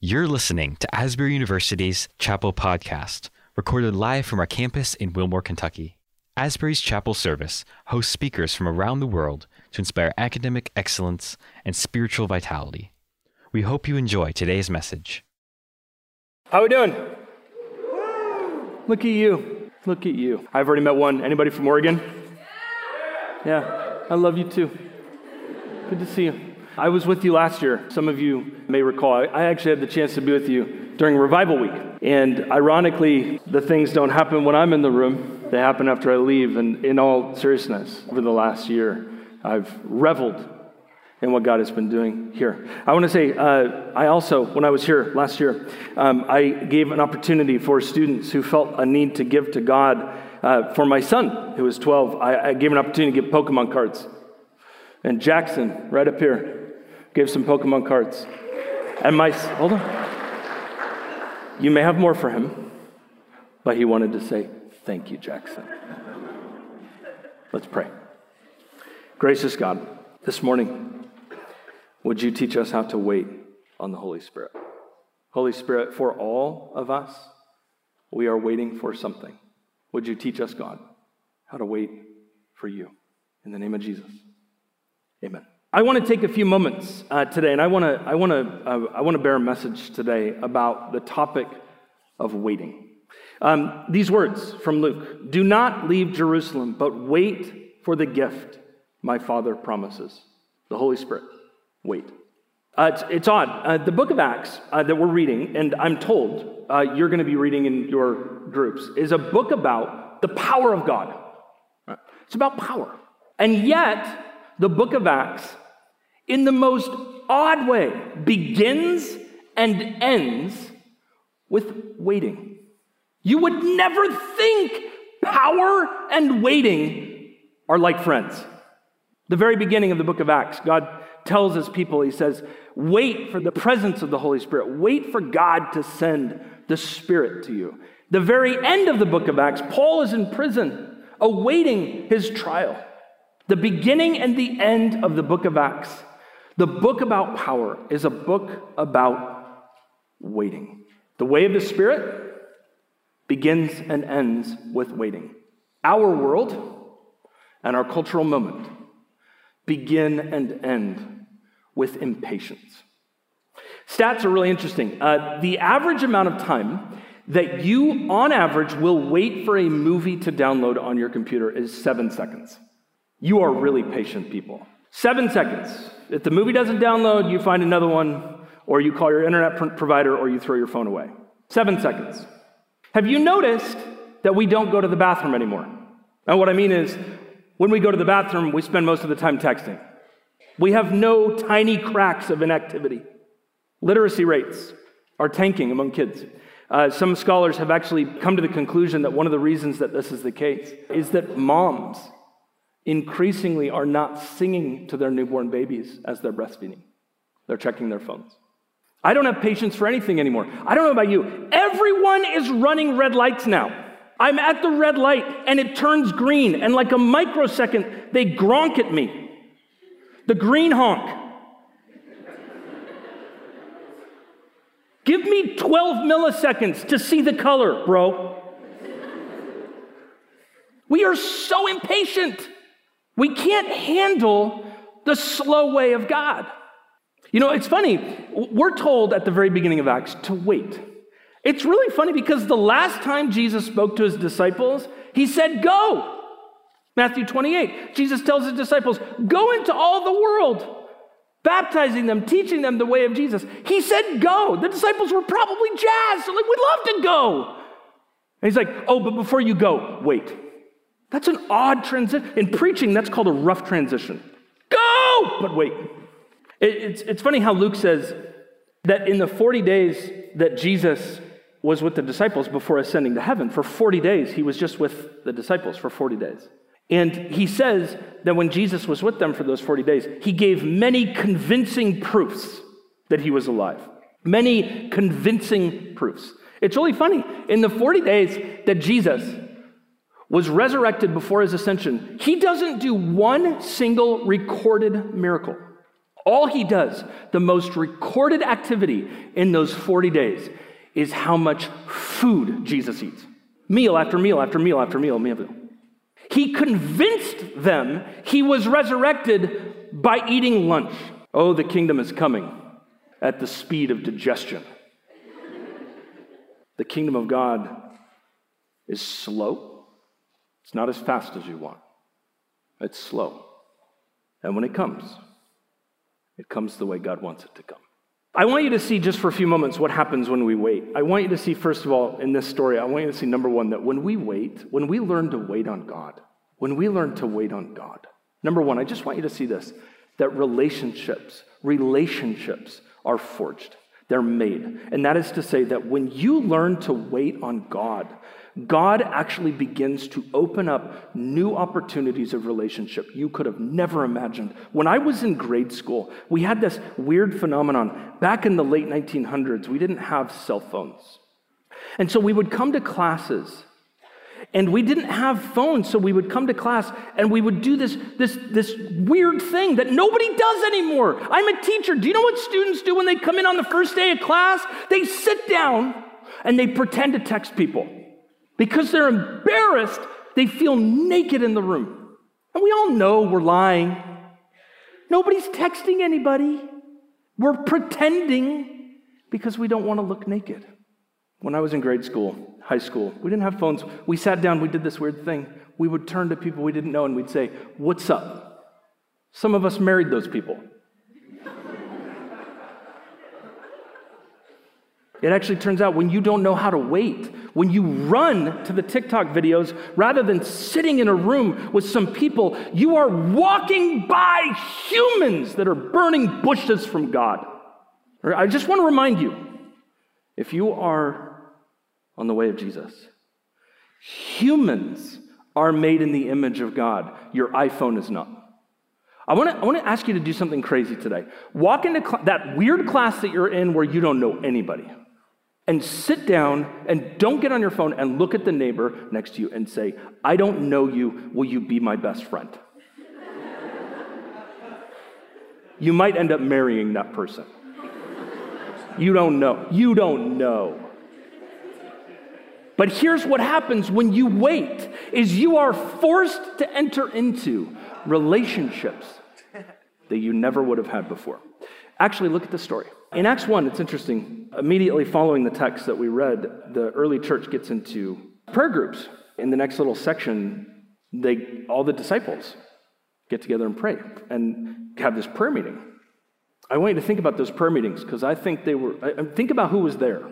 You're listening to Asbury University's Chapel Podcast, recorded live from our campus in Wilmore, Kentucky. Asbury's Chapel Service hosts speakers from around the world to inspire academic excellence and spiritual vitality. We hope you enjoy today's message. How we doing? Look at you. Look at you. I've already met one. Anybody from Oregon? Yeah, I love you too. Good to see you. I was with you last year. Some of you may recall. I actually had the chance to be with you during Revival Week. And ironically, the things don't happen when I'm in the room, they happen after I leave. And in all seriousness, over the last year, I've reveled in what God has been doing here. I want to say, uh, I also, when I was here last year, um, I gave an opportunity for students who felt a need to give to God. Uh, for my son, who was 12, I, I gave an opportunity to give Pokemon cards. And Jackson, right up here, gave some Pokemon cards. And my, hold on. You may have more for him, but he wanted to say, Thank you, Jackson. Let's pray. Gracious God, this morning, would you teach us how to wait on the Holy Spirit? Holy Spirit, for all of us, we are waiting for something. Would you teach us, God, how to wait for you? In the name of Jesus, amen. I want to take a few moments uh, today, and I want to I want to uh, I want to bear a message today about the topic of waiting. Um, these words from Luke: "Do not leave Jerusalem, but wait for the gift my Father promises, the Holy Spirit. Wait." Uh, it's, it's, odd. Uh, the book of Acts uh, that we're reading, and I'm told uh, you're going to be reading in your groups, is a book about the power of God. It's about power, and yet the book of Acts, in the most odd way, begins and ends with waiting. You would never think power and waiting are like friends. The very beginning of the book of Acts, God tells his people, He says, Wait for the presence of the Holy Spirit. Wait for God to send the Spirit to you. The very end of the book of Acts, Paul is in prison, awaiting his trial. The beginning and the end of the book of Acts, the book about power, is a book about waiting. The way of the Spirit begins and ends with waiting. Our world and our cultural moment begin and end with impatience. Stats are really interesting. Uh, the average amount of time that you, on average, will wait for a movie to download on your computer is seven seconds. You are really patient people. Seven seconds. If the movie doesn't download, you find another one, or you call your internet provider, or you throw your phone away. Seven seconds. Have you noticed that we don't go to the bathroom anymore? And what I mean is, when we go to the bathroom, we spend most of the time texting. We have no tiny cracks of inactivity. Literacy rates are tanking among kids. Uh, some scholars have actually come to the conclusion that one of the reasons that this is the case is that moms increasingly are not singing to their newborn babies as they're breastfeeding. They're checking their phones. I don't have patience for anything anymore. I don't know about you. Everyone is running red lights now. I'm at the red light and it turns green, and like a microsecond, they gronk at me. The green honk. Give me 12 milliseconds to see the color, bro. We are so impatient. We can't handle the slow way of God. You know, it's funny. We're told at the very beginning of Acts to wait. It's really funny because the last time Jesus spoke to his disciples, he said, Go. Matthew 28. Jesus tells his disciples, Go into all the world, baptizing them, teaching them the way of Jesus. He said, Go. The disciples were probably jazzed. They're like, We'd love to go. And he's like, Oh, but before you go, wait. That's an odd transition. In preaching, that's called a rough transition. Go! But wait. It, it's, it's funny how Luke says that in the 40 days that Jesus was with the disciples before ascending to heaven, for 40 days, he was just with the disciples for 40 days. And he says that when Jesus was with them for those 40 days, he gave many convincing proofs that he was alive. Many convincing proofs. It's really funny. In the 40 days that Jesus was resurrected before his ascension, he doesn't do one single recorded miracle. All he does, the most recorded activity in those 40 days, is how much food Jesus eats. Meal after meal after meal after meal, meal. He convinced them he was resurrected by eating lunch. Oh, the kingdom is coming at the speed of digestion. the kingdom of God is slow, it's not as fast as you want, it's slow. And when it comes, it comes the way God wants it to come. I want you to see just for a few moments what happens when we wait. I want you to see, first of all, in this story, I want you to see number one, that when we wait, when we learn to wait on God, when we learn to wait on God, number one, I just want you to see this that relationships, relationships are forged, they're made. And that is to say that when you learn to wait on God, God actually begins to open up new opportunities of relationship you could have never imagined. When I was in grade school, we had this weird phenomenon. Back in the late 1900s, we didn't have cell phones. And so we would come to classes and we didn't have phones, so we would come to class and we would do this, this, this weird thing that nobody does anymore. I'm a teacher. Do you know what students do when they come in on the first day of class? They sit down and they pretend to text people. Because they're embarrassed, they feel naked in the room. And we all know we're lying. Nobody's texting anybody. We're pretending because we don't want to look naked. When I was in grade school, high school, we didn't have phones. We sat down, we did this weird thing. We would turn to people we didn't know and we'd say, What's up? Some of us married those people. It actually turns out when you don't know how to wait, when you run to the TikTok videos rather than sitting in a room with some people, you are walking by humans that are burning bushes from God. I just want to remind you if you are on the way of Jesus, humans are made in the image of God. Your iPhone is not. I want to, I want to ask you to do something crazy today. Walk into cl- that weird class that you're in where you don't know anybody and sit down and don't get on your phone and look at the neighbor next to you and say, I don't know you. Will you be my best friend? you might end up marrying that person. You don't know. You don't know. But here's what happens when you wait is you are forced to enter into relationships that you never would have had before. Actually, look at the story. In Acts 1, it's interesting. Immediately following the text that we read, the early church gets into prayer groups. In the next little section, they all the disciples get together and pray and have this prayer meeting. I want you to think about those prayer meetings because I think they were, I, think about who was there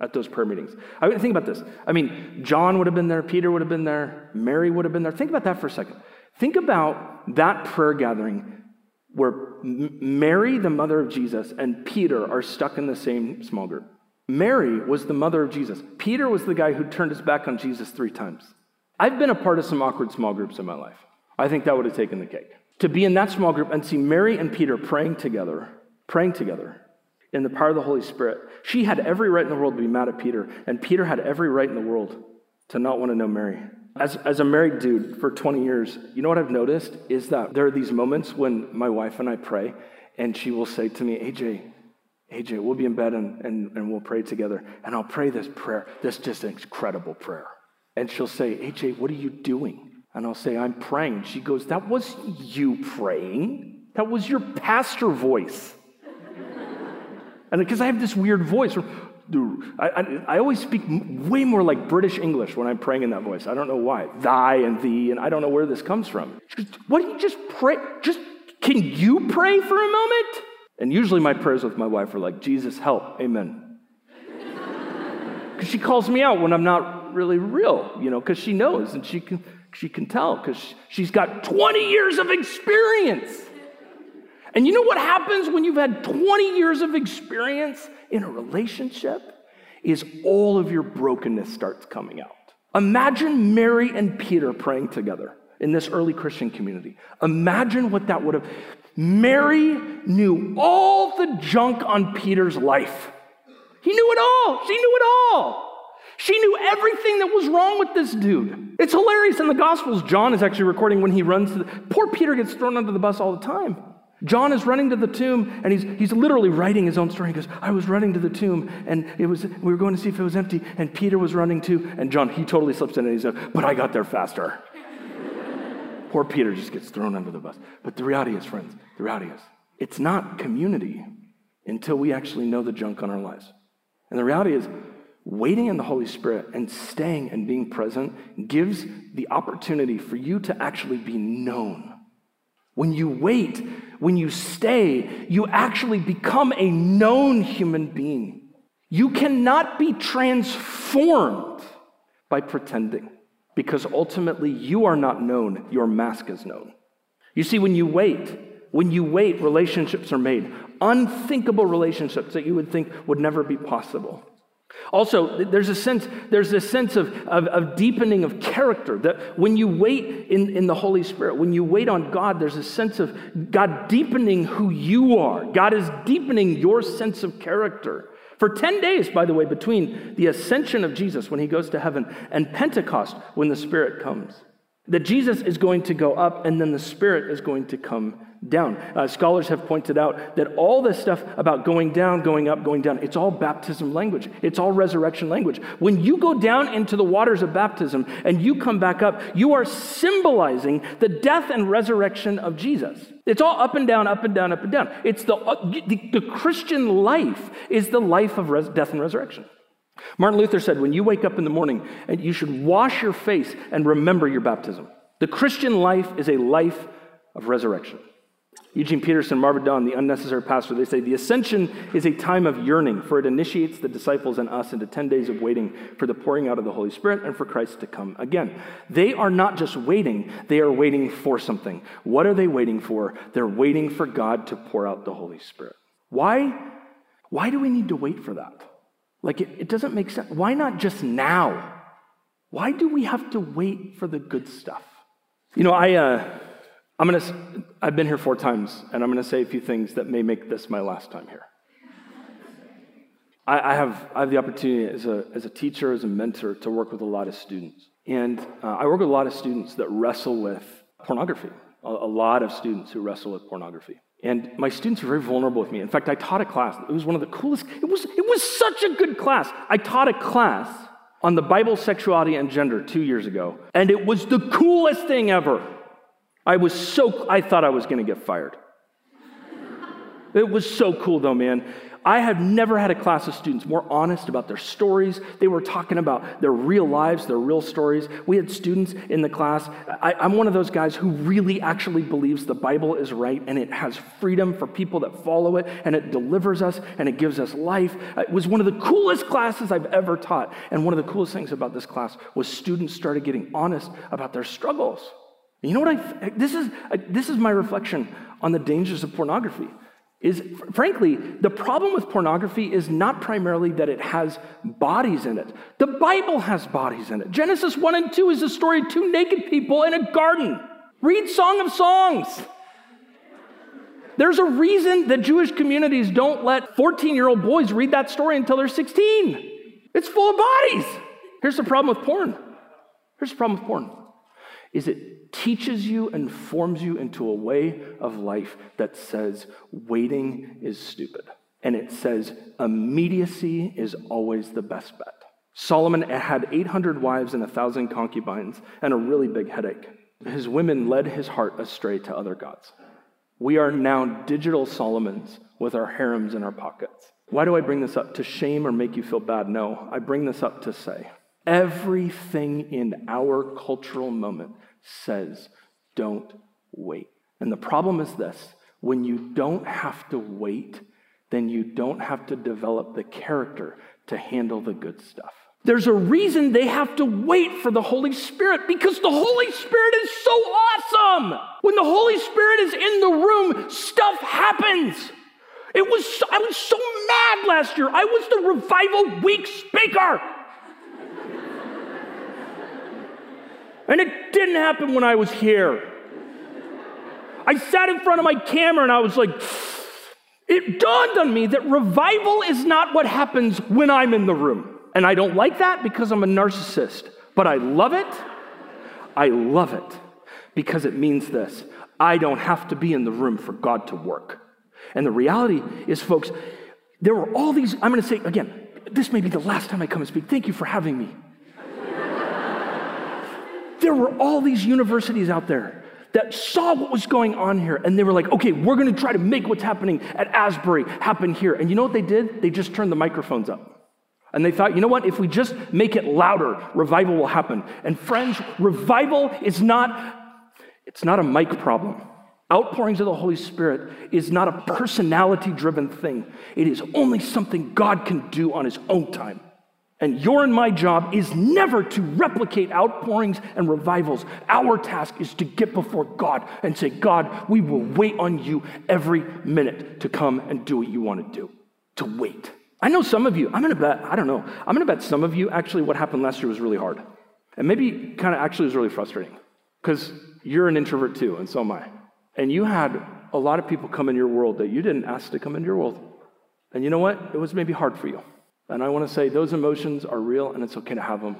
at those prayer meetings. I want to think about this. I mean, John would have been there, Peter would have been there, Mary would have been there. Think about that for a second. Think about that prayer gathering where Mary, the mother of Jesus, and Peter are stuck in the same small group. Mary was the mother of Jesus. Peter was the guy who turned his back on Jesus three times. I've been a part of some awkward small groups in my life. I think that would have taken the cake. To be in that small group and see Mary and Peter praying together, praying together in the power of the Holy Spirit. She had every right in the world to be mad at Peter, and Peter had every right in the world to not want to know Mary. As, as a married dude for 20 years, you know what I've noticed is that there are these moments when my wife and I pray, and she will say to me, AJ, AJ, we'll be in bed and, and, and we'll pray together. And I'll pray this prayer, this just incredible prayer. And she'll say, AJ, what are you doing? And I'll say, I'm praying. She goes, That was you praying. That was your pastor voice. and because I have this weird voice, I, I, always speak way more like British English when I'm praying in that voice. I don't know why. Thy and thee, and I don't know where this comes from. What do you just pray? Just can you pray for a moment? And usually my prayers with my wife are like, Jesus, help, amen. Because she calls me out when I'm not really real, you know, because she knows and she can, she can tell because she's got 20 years of experience. And you know what happens when you've had 20 years of experience in a relationship? Is all of your brokenness starts coming out. Imagine Mary and Peter praying together in this early Christian community. Imagine what that would have. Mary knew all the junk on Peter's life. He knew it all. She knew it all. She knew everything that was wrong with this dude. It's hilarious in the Gospels. John is actually recording when he runs to the. Poor Peter gets thrown under the bus all the time. John is running to the tomb and he's, he's literally writing his own story. He goes, I was running to the tomb and it was, we were going to see if it was empty and Peter was running too. And John, he totally slips in and he said, but I got there faster. Poor Peter just gets thrown under the bus. But the reality is, friends, the reality is, it's not community until we actually know the junk on our lives. And the reality is, waiting in the Holy Spirit and staying and being present gives the opportunity for you to actually be known. When you wait, when you stay, you actually become a known human being. You cannot be transformed by pretending because ultimately you are not known, your mask is known. You see, when you wait, when you wait, relationships are made. Unthinkable relationships that you would think would never be possible. Also, there's a sense, there's a sense of, of, of, deepening of character that when you wait in, in the Holy Spirit, when you wait on God, there's a sense of God deepening who you are. God is deepening your sense of character. For 10 days, by the way, between the ascension of Jesus when he goes to heaven and Pentecost when the Spirit comes, that Jesus is going to go up and then the Spirit is going to come down. Uh, scholars have pointed out that all this stuff about going down, going up, going down, it's all baptism language. It's all resurrection language. When you go down into the waters of baptism and you come back up, you are symbolizing the death and resurrection of Jesus. It's all up and down, up and down, up and down. It's the, uh, the, the, Christian life is the life of res- death and resurrection. Martin Luther said, when you wake up in the morning, and you should wash your face and remember your baptism. The Christian life is a life of resurrection. Eugene Peterson, Marva Dawn, the unnecessary pastor, they say the ascension is a time of yearning, for it initiates the disciples and us into 10 days of waiting for the pouring out of the Holy Spirit and for Christ to come again. They are not just waiting, they are waiting for something. What are they waiting for? They're waiting for God to pour out the Holy Spirit. Why? Why do we need to wait for that? Like, it, it doesn't make sense. Why not just now? Why do we have to wait for the good stuff? You know, I. Uh, I'm going to, I've been here four times, and I'm going to say a few things that may make this my last time here. I, I have, I have the opportunity as a, as a teacher, as a mentor, to work with a lot of students. And uh, I work with a lot of students that wrestle with pornography, a, a lot of students who wrestle with pornography. And my students are very vulnerable with me. In fact, I taught a class. It was one of the coolest. It was, it was such a good class. I taught a class on the Bible, sexuality, and gender two years ago. And it was the coolest thing ever. I was so, I thought I was going to get fired. it was so cool though, man. I have never had a class of students more honest about their stories. They were talking about their real lives, their real stories. We had students in the class. I, am one of those guys who really actually believes the Bible is right and it has freedom for people that follow it and it delivers us and it gives us life. It was one of the coolest classes I've ever taught. And one of the coolest things about this class was students started getting honest about their struggles. You know what I, this is, this is my reflection on the dangers of pornography. Is frankly, the problem with pornography is not primarily that it has bodies in it. The Bible has bodies in it. Genesis 1 and 2 is a story of two naked people in a garden. Read Song of Songs. There's a reason that Jewish communities don't let 14 year old boys read that story until they're 16. It's full of bodies. Here's the problem with porn. Here's the problem with porn is it teaches you and forms you into a way of life that says waiting is stupid. And it says immediacy is always the best bet. Solomon had 800 wives and 1,000 concubines and a really big headache. His women led his heart astray to other gods. We are now digital Solomons with our harems in our pockets. Why do I bring this up? To shame or make you feel bad? No, I bring this up to say everything in our cultural moment says, don't wait. And the problem is this when you don't have to wait, then you don't have to develop the character to handle the good stuff. There's a reason they have to wait for the Holy Spirit because the Holy Spirit is so awesome. When the Holy Spirit is in the room, stuff happens. It was I was so mad last year. I was the revival week speaker. And it didn't happen when I was here. I sat in front of my camera and I was like, it dawned on me that revival is not what happens when I'm in the room. And I don't like that because I'm a narcissist, but I love it. I love it because it means this I don't have to be in the room for God to work. And the reality is, folks, there were all these, I'm to say again, this may be the last time I come and speak. Thank you for having me. There were all these universities out there that saw what was going on here and they were like, okay, we're to try to make what's happening at Asbury happen here. And you know what they did? They just turned the microphones up. And they thought, you know what? If we just make it louder, revival will happen. And friends, revival is not it's not a mic problem. Outpourings of the Holy Spirit is not a personality driven thing. It is only something God can do on his own time. And your and my job is never to replicate outpourings and revivals. Our task is to get before God and say, God, we will wait on you every minute to come and do what you want to do, to wait. I know some of you, I'm to bet, I don't know, I'm to bet some of you actually what happened last year was really hard. And maybe kind of actually was really frustrating because you're an introvert too, and so am I. And you had a lot of people come in your world that you didn't ask to come into your world. And you know what? It was maybe hard for you. And I want to say those emotions are real and it's okay to have them.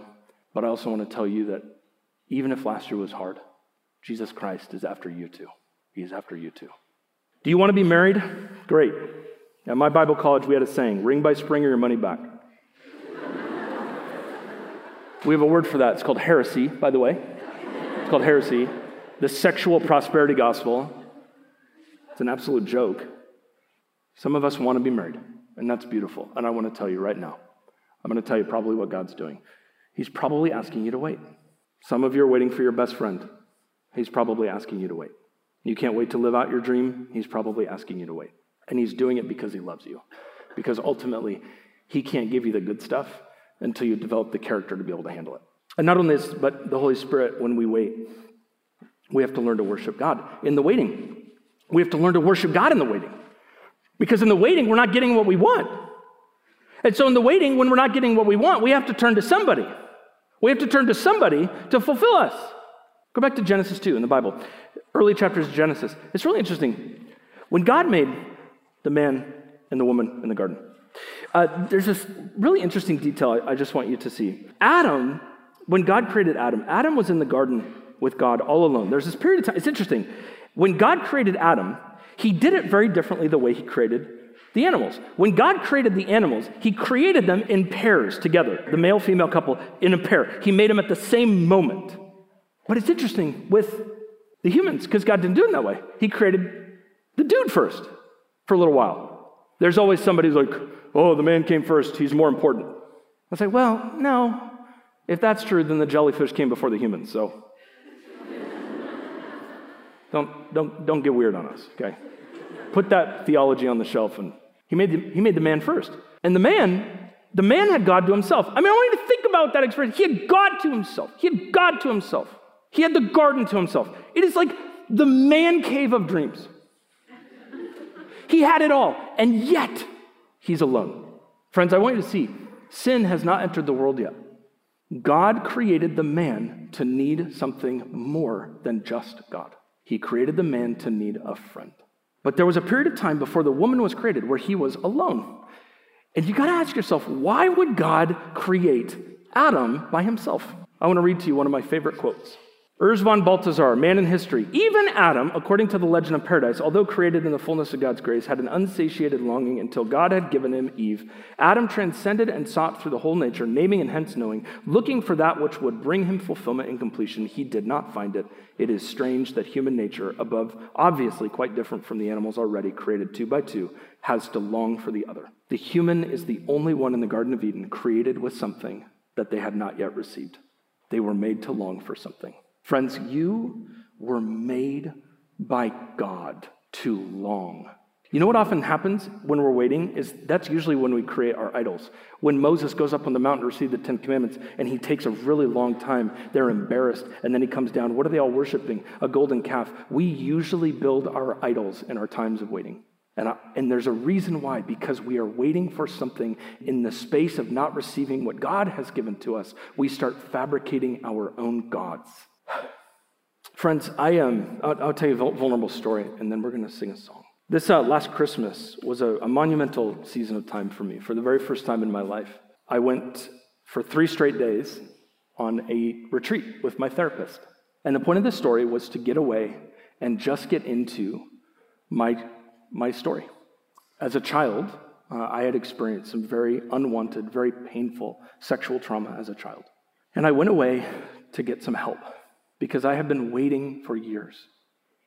But I also want to tell you that even if last year was hard, Jesus Christ is after you too. He's after you too. Do you want to be married? Great. At my Bible college, we had a saying ring by spring or your money back. we have a word for that. It's called heresy, by the way. It's called heresy. The sexual prosperity gospel. It's an absolute joke. Some of us want to be married, and that's beautiful. And I want to tell you right now, I'm going to tell you probably what God's doing. He's probably asking you to wait. Some of you are waiting for your best friend. He's probably asking you to wait. You can't wait to live out your dream. He's probably asking you to wait. And he's doing it because he loves you. Because ultimately, he can't give you the good stuff until you develop the character to be able to handle it. And not only this, but the Holy Spirit, when we wait, we have to learn to worship God in the waiting. We have to learn to worship God in the waiting. Because in the waiting, we're not getting what we want. And so in the waiting, when we're not getting what we want, we have to turn to somebody. We have to turn to somebody to fulfill us. Go back to Genesis 2 in the Bible, early chapters of Genesis. It's really interesting. When God made the man and the woman in the garden. Uh, there's this really interesting detail I, I just want you to see. Adam, when God created Adam, Adam was in the garden with God all alone. There's this period of time, it's interesting. When God created Adam, he did it very differently the way he created the animals. When God created the animals, he created them in pairs together, the male female couple in a pair. He made them at the same moment. But it's interesting with the humans, because God didn't do it that way. He created the dude first for a little while. There's always somebody who's like, oh, the man came first, he's more important. I say, well, no. If that's true, then the jellyfish came before the humans, so don't, don't, don't get weird on us, okay? Put that theology on the shelf and he made the, he made the man first. And the man, the man had God to himself. I mean, I want you to think about that experience. He had God to himself. He had God to himself. He had the garden to himself. It is like the man cave of dreams. He had it all, and yet he's alone. Friends, I want you to see sin has not entered the world yet. God created the man to need something more than just God. He created the man to need a friend. But there was a period of time before the woman was created where he was alone. And you got to ask yourself, why would God create Adam by himself? I want to read to you one of my favorite quotes. Urs von Balthasar, man in history. Even Adam, according to the legend of paradise, although created in the fullness of God's grace, had an unsatiated longing until God had given him Eve. Adam transcended and sought through the whole nature, naming and hence knowing, looking for that which would bring him fulfillment and completion. He did not find it. It is strange that human nature, above, obviously quite different from the animals already created two by two, has to long for the other. The human is the only one in the Garden of Eden created with something that they had not yet received. They were made to long for something. Friends, you were made by God to long. You know what often happens when we're waiting is that's usually when we create our idols. When Moses goes up on the mountain to receive the Ten Commandments and he takes a really long time, they're embarrassed, and then he comes down. What are they all worshiping? A golden calf. We usually build our idols in our times of waiting. And, I, and there's a reason why, because we are waiting for something in the space of not receiving what God has given to us. We start fabricating our own gods. Friends, I um, I'll, I'll, tell you a vulnerable story, and then we're going to sing a song. This uh, last Christmas was a, a monumental season of time for me. For the very first time in my life, I went for three straight days on a retreat with my therapist. And the point of this story was to get away and just get into my, my story. As a child, uh, I had experienced some very unwanted, very painful sexual trauma as a child. And I went away to get some help because I have been waiting for years,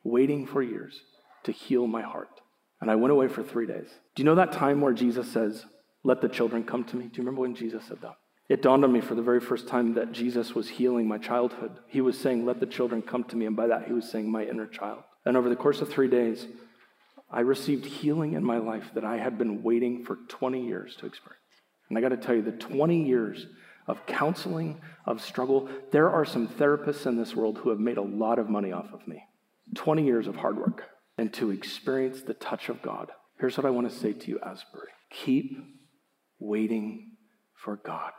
waiting for years to heal my heart. And I went away for three days. Do you know that time where Jesus says, Let the children come to me? Do you remember when Jesus said that? It dawned on me for the very first time that Jesus was healing my childhood. He was saying, Let the children come to me. And by that, he was saying, My inner child. And over the course of three days, I received healing in my life that I had been waiting for 20 years to experience. And I got to tell you, the 20 years of counseling, of struggle, there are some therapists in this world who have made a lot of money off of me. 20 years of hard work. And to experience the touch of God. Here's what I want to say to you, Asbury keep waiting for God.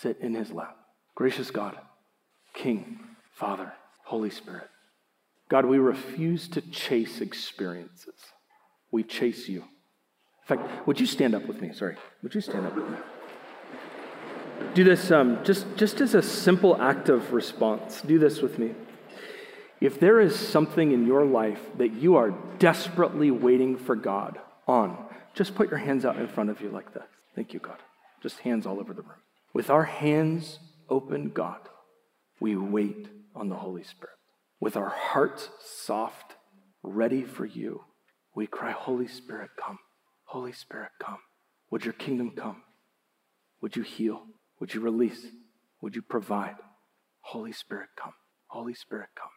Sit in his lap. Gracious God, King, Father, Holy Spirit. God, we refuse to chase experiences. We chase you. In fact, would you stand up with me? Sorry. Would you stand up with me? Do this um, just, just as a simple act of response. Do this with me. If there is something in your life that you are desperately waiting for God on, just put your hands out in front of you like this. Thank you, God. Just hands all over the room. With our hands open, God, we wait on the Holy Spirit. With our hearts soft, ready for you, we cry, Holy Spirit, come. Holy Spirit, come. Would your kingdom come? Would you heal? Would you release? Would you provide? Holy Spirit, come. Holy Spirit, come.